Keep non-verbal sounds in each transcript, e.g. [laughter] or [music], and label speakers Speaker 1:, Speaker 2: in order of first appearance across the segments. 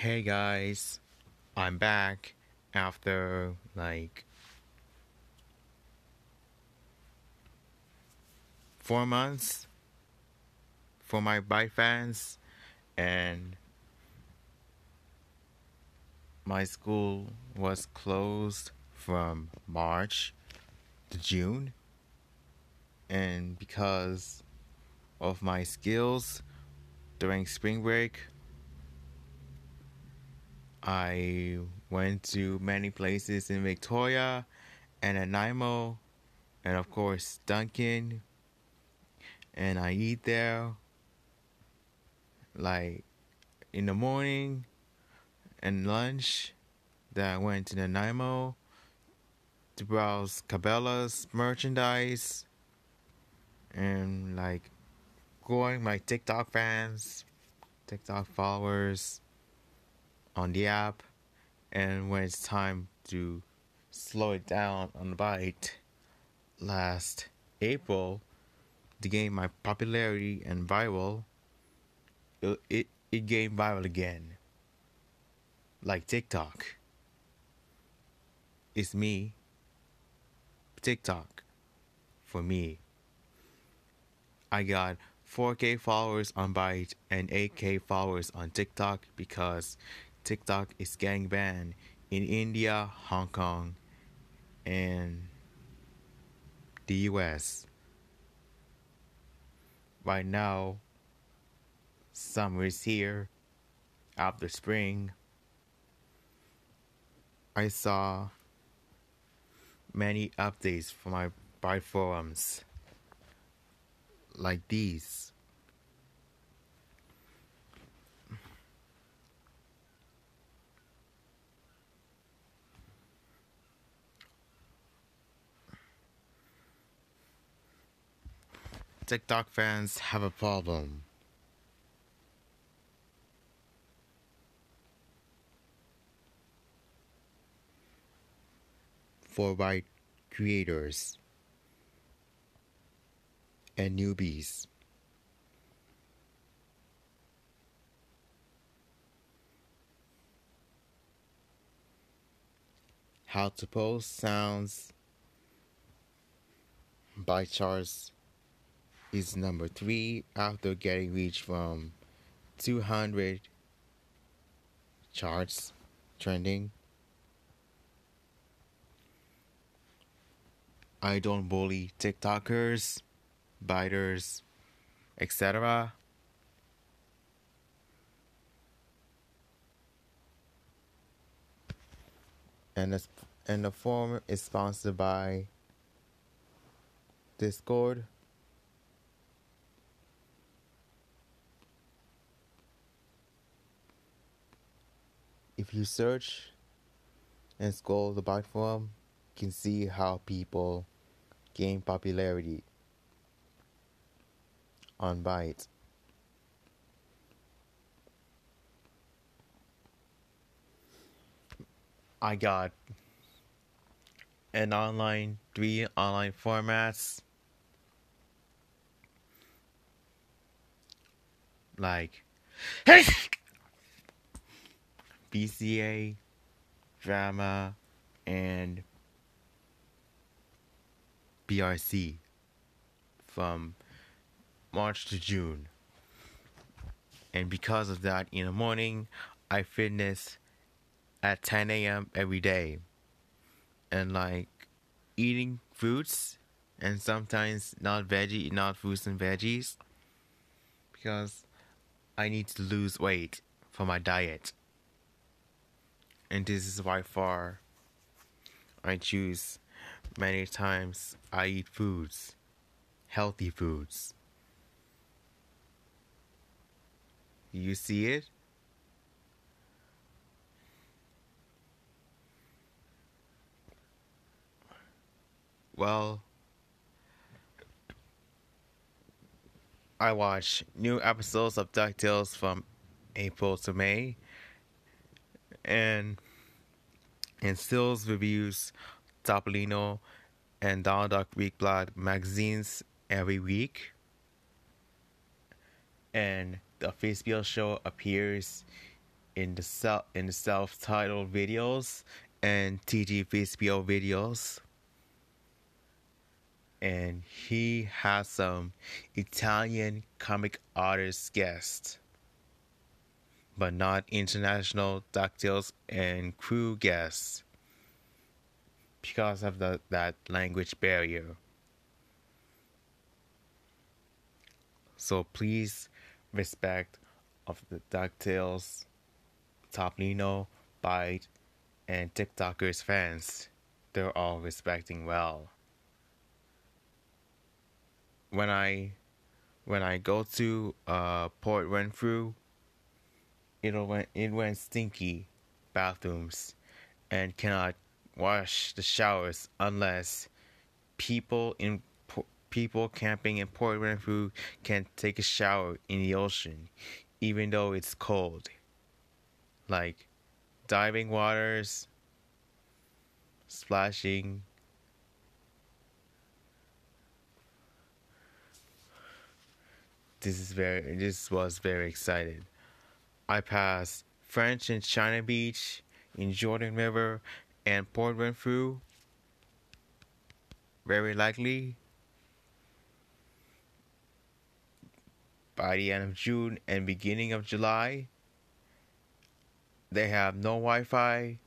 Speaker 1: Hey guys, I'm back after like four months for my bike fans and my school was closed from March to June. And because of my skills during spring break I went to many places in Victoria and Nanaimo and of course Duncan and I eat there like in the morning and lunch then I went to Nanaimo to browse Cabela's merchandise and like growing my TikTok fans, TikTok followers on the app, and when it's time to slow it down on the bike, last April, to gain my popularity and viral, it, it, it gained viral again. Like TikTok. It's me. TikTok. For me. I got 4K followers on Byte and 8K followers on TikTok because TikTok is gang banned in India, Hong Kong, and the US. Right now, summer is here. After spring, I saw many updates from my Byte forums like these. TikTok fans have a problem. For white creators and newbies. How to post sounds by charts is number three after getting reached from 200 charts trending. I don't bully TikTokers, biters, etc. And the, and the forum is sponsored by Discord. If you search and scroll the forum, you can see how people gain popularity on Byte. I got an online, three online formats like [laughs] BCA, drama, and BRC from March to June. And because of that, in the morning, I fitness at 10 a.m. every day. And like eating fruits and sometimes not veggie, not fruits and veggies because I need to lose weight for my diet. And this is by far I choose many times I eat foods, healthy foods. You see it? Well, I watch new episodes of DuckTales from April to May, and and Stills reviews Topolino and Donald Duck week Weekblad magazines every week, and the Face Show appears in the self in the self-titled videos and TG Fispio videos. And he has some Italian comic artist guests, but not international DuckTales and crew guests because of the, that language barrier. So please respect of the DuckTales, Topolino, Byte, and TikTokers fans. They're all respecting well. When I when I go to uh, Port Renfrew, it'll went it went stinky bathrooms and cannot wash the showers unless people in people camping in Port Renfrew can take a shower in the ocean, even though it's cold. Like diving waters, splashing. This is very. This was very excited. I passed French and China Beach in Jordan River and Port Renfrew. Very likely by the end of June and beginning of July. They have no Wi Fi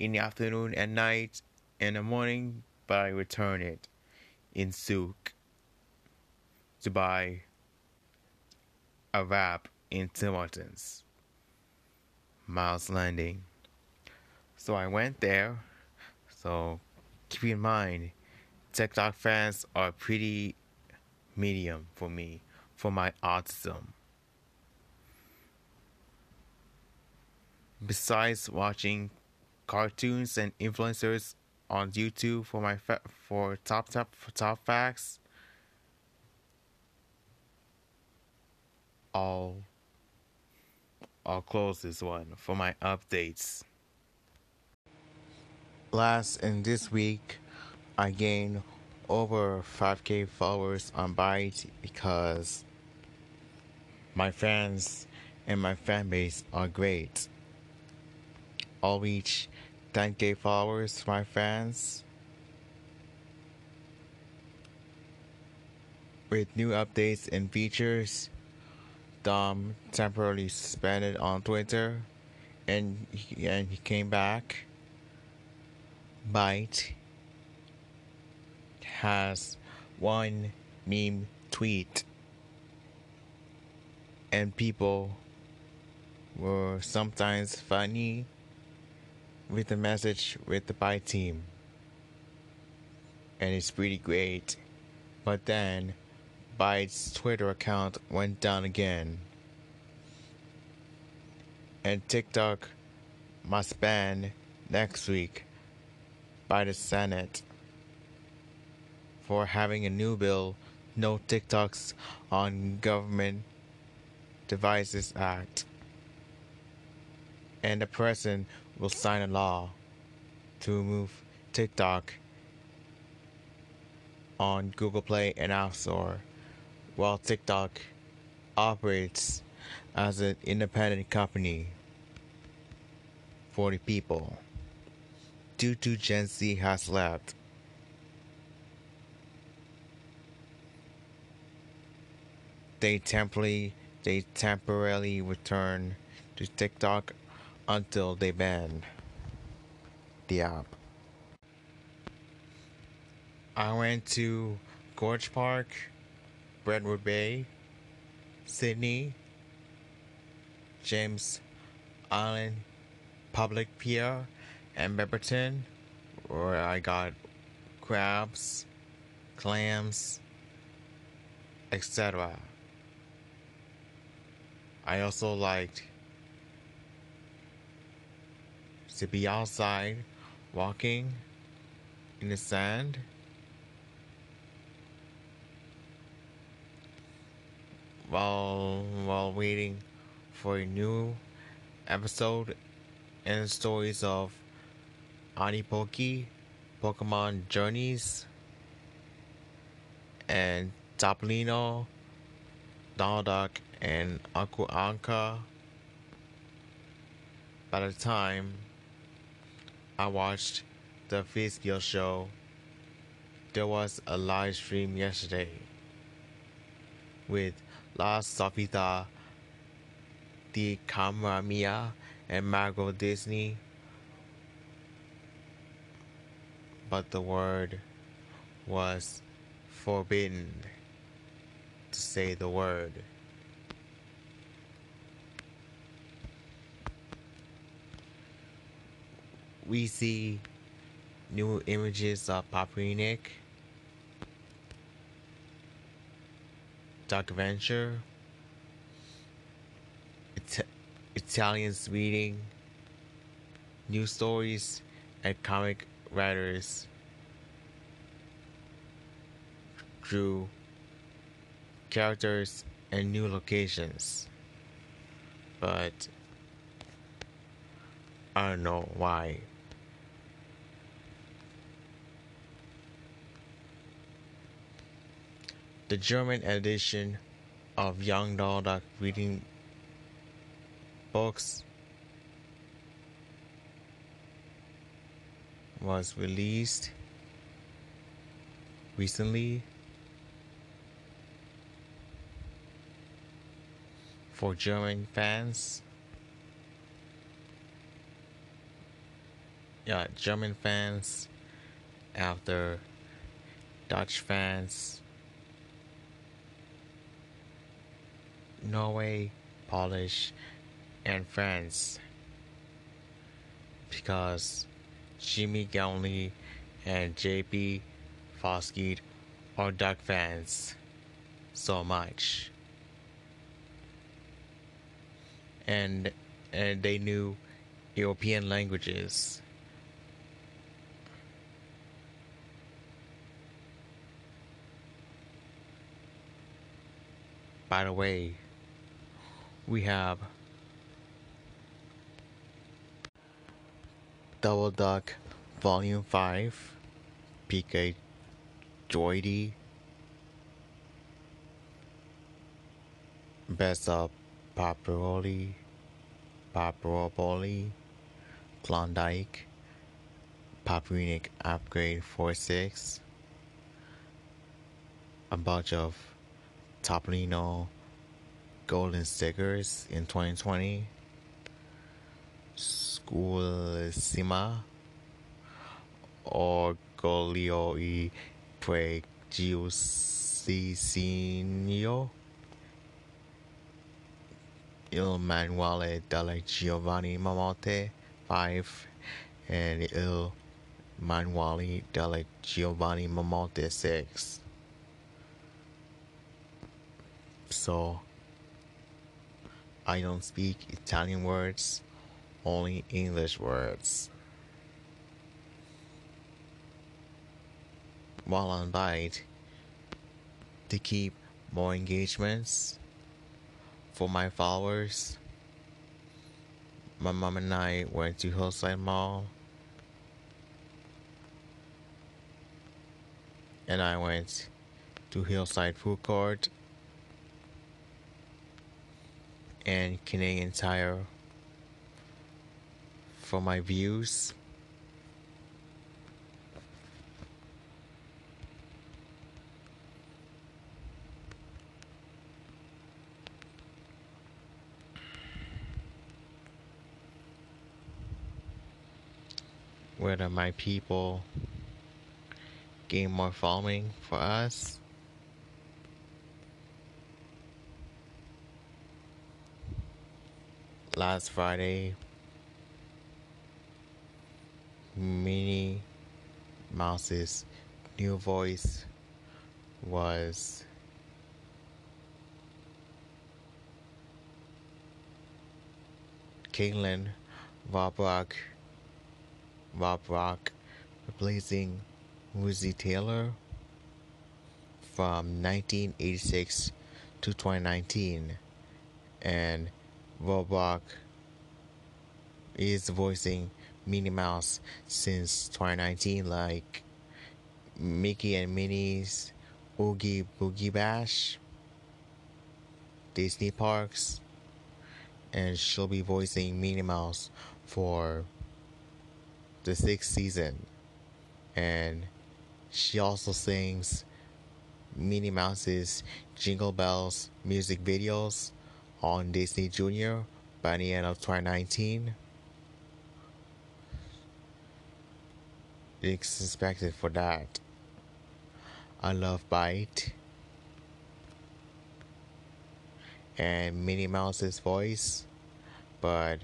Speaker 1: in the afternoon and night and the morning, but I return it in Sooke to buy a wrap in Tim Hortons. Miles Landing. So I went there. So keep in mind, TikTok fans are pretty medium for me for my autism. Besides watching cartoons and influencers on YouTube for my fa- for top top for top facts, I'll I'll close this one for my updates. Last in this week, I gained over 5k followers on Byte because my fans and my fan base are great. I'll reach 10k followers for my fans. With new updates and features, Dom temporarily suspended on Twitter and he, and he came back. Byte has one meme tweet and people were sometimes funny with the message with the Byte team. And it's pretty great. But then Byte's Twitter account went down again. And TikTok must ban next week by the Senate for having a new bill, No TikToks on Government Devices Act. And the president will sign a law to remove TikTok on Google Play and App Store, while TikTok operates as an independent company for the people due to Gen Z has left. They temporarily they temporarily return to TikTok until they ban the app. I went to Gorge Park, Brentwood Bay, Sydney, James Island Public Pier, and Beaverton, where I got crabs, clams, etc. I also liked to be outside walking in the sand. While while waiting for a new episode and stories of Anipoki, Pokemon Journeys, and Topolino, Donald Duck, and Uncle Anka. By the time I watched the Fitzgill show, there was a live stream yesterday with La Sofita, the Camera Mia, and Margot Disney. But the word was forbidden to say the word. We see new images of Paperinik, Dark Venture, It- Italians reading new stories, and comic writers drew characters and new locations. But I don't know why. The German edition of Young Dog reading books was released recently for German fans. Yeah, German fans after Dutch fans, Norway, Polish, and France. Because Jimmy Gownley and JP Foskey are Duck fans so much. And, and they knew European languages. By the way, we have Double Duck Volume 5, PK Joydy, Best of Paparoli, Paparopoli, Klondike, Paperinik Upgrade 46, a bunch of Topolino golden stickers in 2020. Schoolissima Orgoglio e Pregiudicinio Il Manuale della Giovani Marmotte 5 and Il Manuale della Giovani Marmotte 6 so I don't speak Italian words, only English words. While on Byte, to keep more engagements for my followers, my mom and I went to Hillside Mall and I went to Hillside Food Court and Canadian Tire for my views. Where Whether my people gain more following for us last Friday, Minnie Mouse's new voice was Kaitlyn Robrock, Rob Rock, replacing Russi Taylor from 1986 to 2019, and Robrock is voicing Minnie Mouse since 2019, like Mickey and Minnie's Oogie Boogie Bash, Disney Parks, and she'll be voicing Minnie Mouse for the sixth season. And she also sings Minnie Mouse's Jingle Bells music videos on Disney Junior by the end of 2019. It's expected for that. I love Byte and Minnie Mouse's voice, but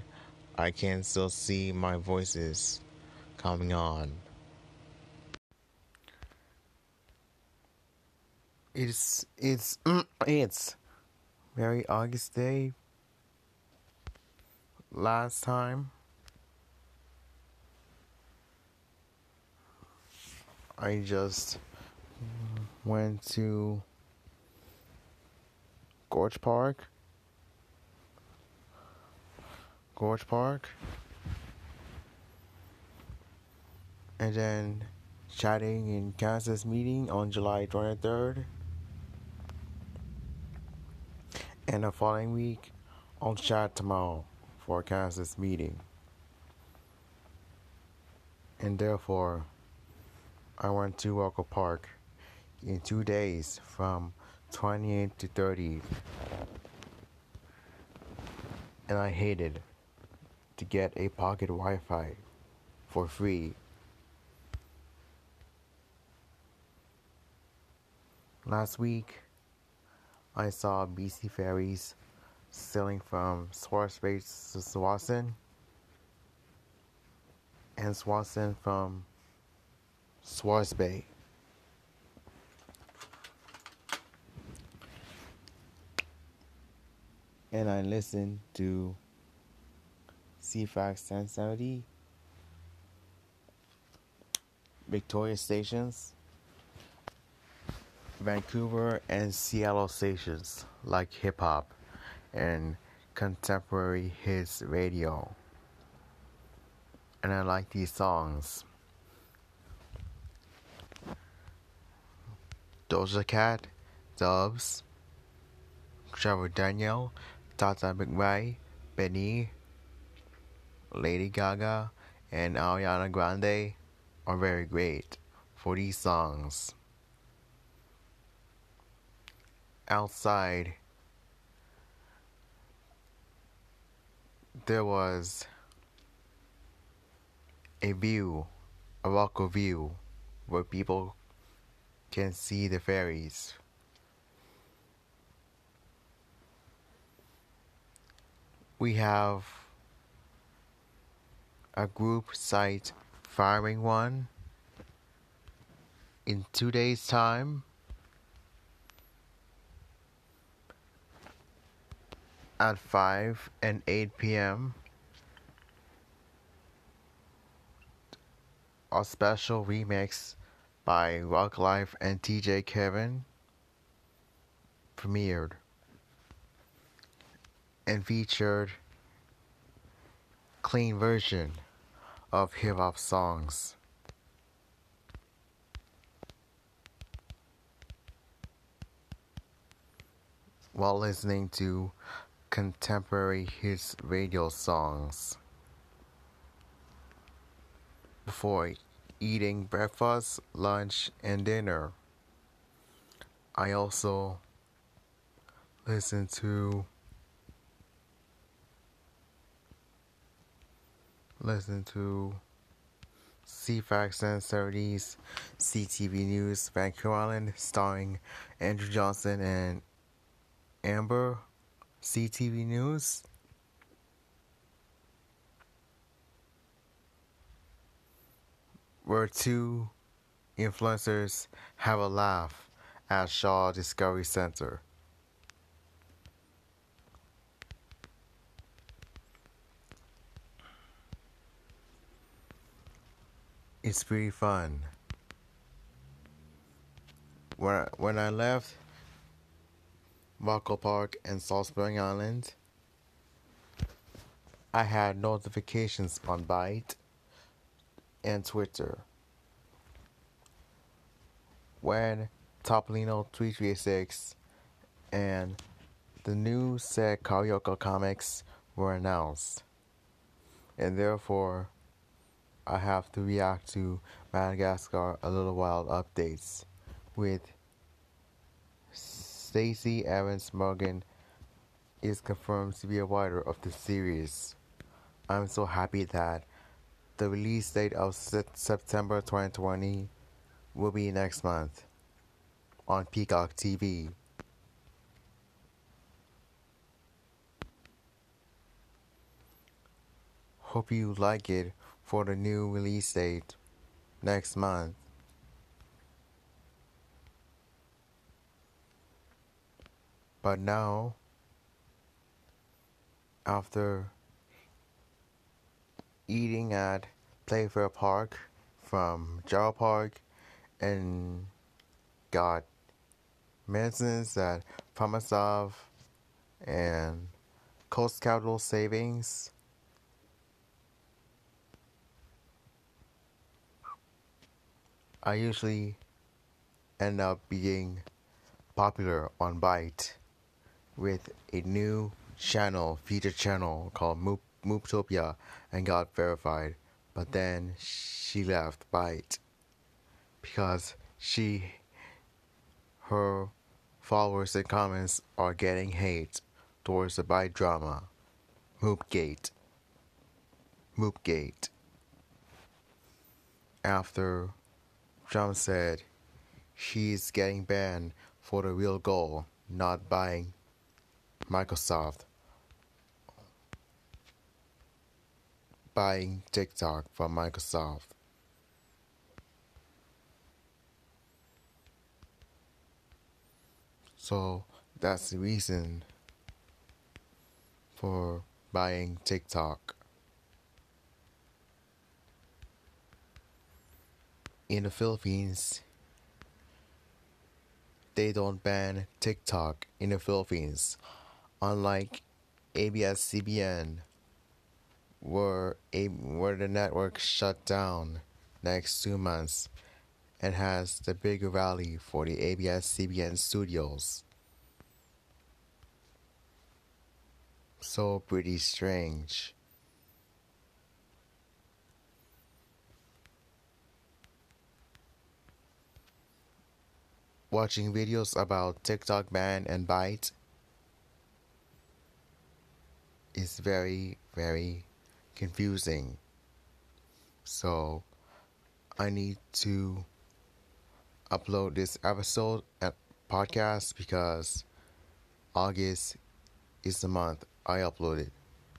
Speaker 1: I can still see my voices coming on. It's it's mm, it's very August day. Last time I just went to Gorge Park. Gorge Park. And then chatting in Kansas meeting on July 23rd. And the following week, I'll chat tomorrow for Kansas meeting. And therefore, I went to Walker Park in two days from 28 to 30. And I hated to get a pocket Wi Fi for free. Last week, I saw BC ferries sailing from Swartz Bay to Tsawwassen and Tsawwassen from Swartz Bay. And I listened to CFAX 1070, Victoria stations, Vancouver and Seattle stations like hip hop and contemporary hits radio. And I like these songs. Doja Cat, Dubs, Trevor Daniel, Tate McRae, Benny, Lady Gaga, and Ariana Grande are very great for these songs. Outside, there was a view, a local view, where people can see the fairies. We have a group site firing one in two days' time. At 5 and 8 p.m. A special remix by Rock Life and TJ Kevin premiered and featured clean version of hip hop songs. While listening to contemporary hits radio songs before eating breakfast, lunch, and dinner. I also listen to listen to CFAX 1030's CTV News Vancouver Island starring Andrew Johnson and Amber CTV News where two influencers have a laugh at Shaw Discovery Center. It's pretty fun. When I, when I left Buckle Park and Salt Spring Island, I had notifications on Byte and Twitter. When Topolino 336 and the new set Karaoke Comics were announced. And therefore, I have to react to Madagascar a little wild updates with Stacey Evans Morgan is confirmed to be a writer of the series. I'm so happy that the release date of September 2020 will be next month on Peacock TV. Hope you like it for the new release date next month. But now, after eating at Playfair Park from Jarrow Park and got medicines at Promisov and Coast Capital Savings. I usually end up being popular on Byte with a new channel, feature channel called Moop, Mooptopia and got verified. But then she left Byte because she, her followers and comments are getting hate towards the Byte drama. Moopgate. Moopgate. After Trump said she's getting banned for the real goal, not buying Microsoft, buying TikTok from Microsoft. So that's the reason for buying TikTok. in the Philippines, they don't ban TikTok in the Philippines, unlike ABS-CBN, where a, where the network shut down next two months and has the bigger rally for the ABS-CBN studios. So pretty strange. watching videos about TikTok ban and Byte is very, very confusing. So I need to upload this episode at podcast because August is the month I uploaded.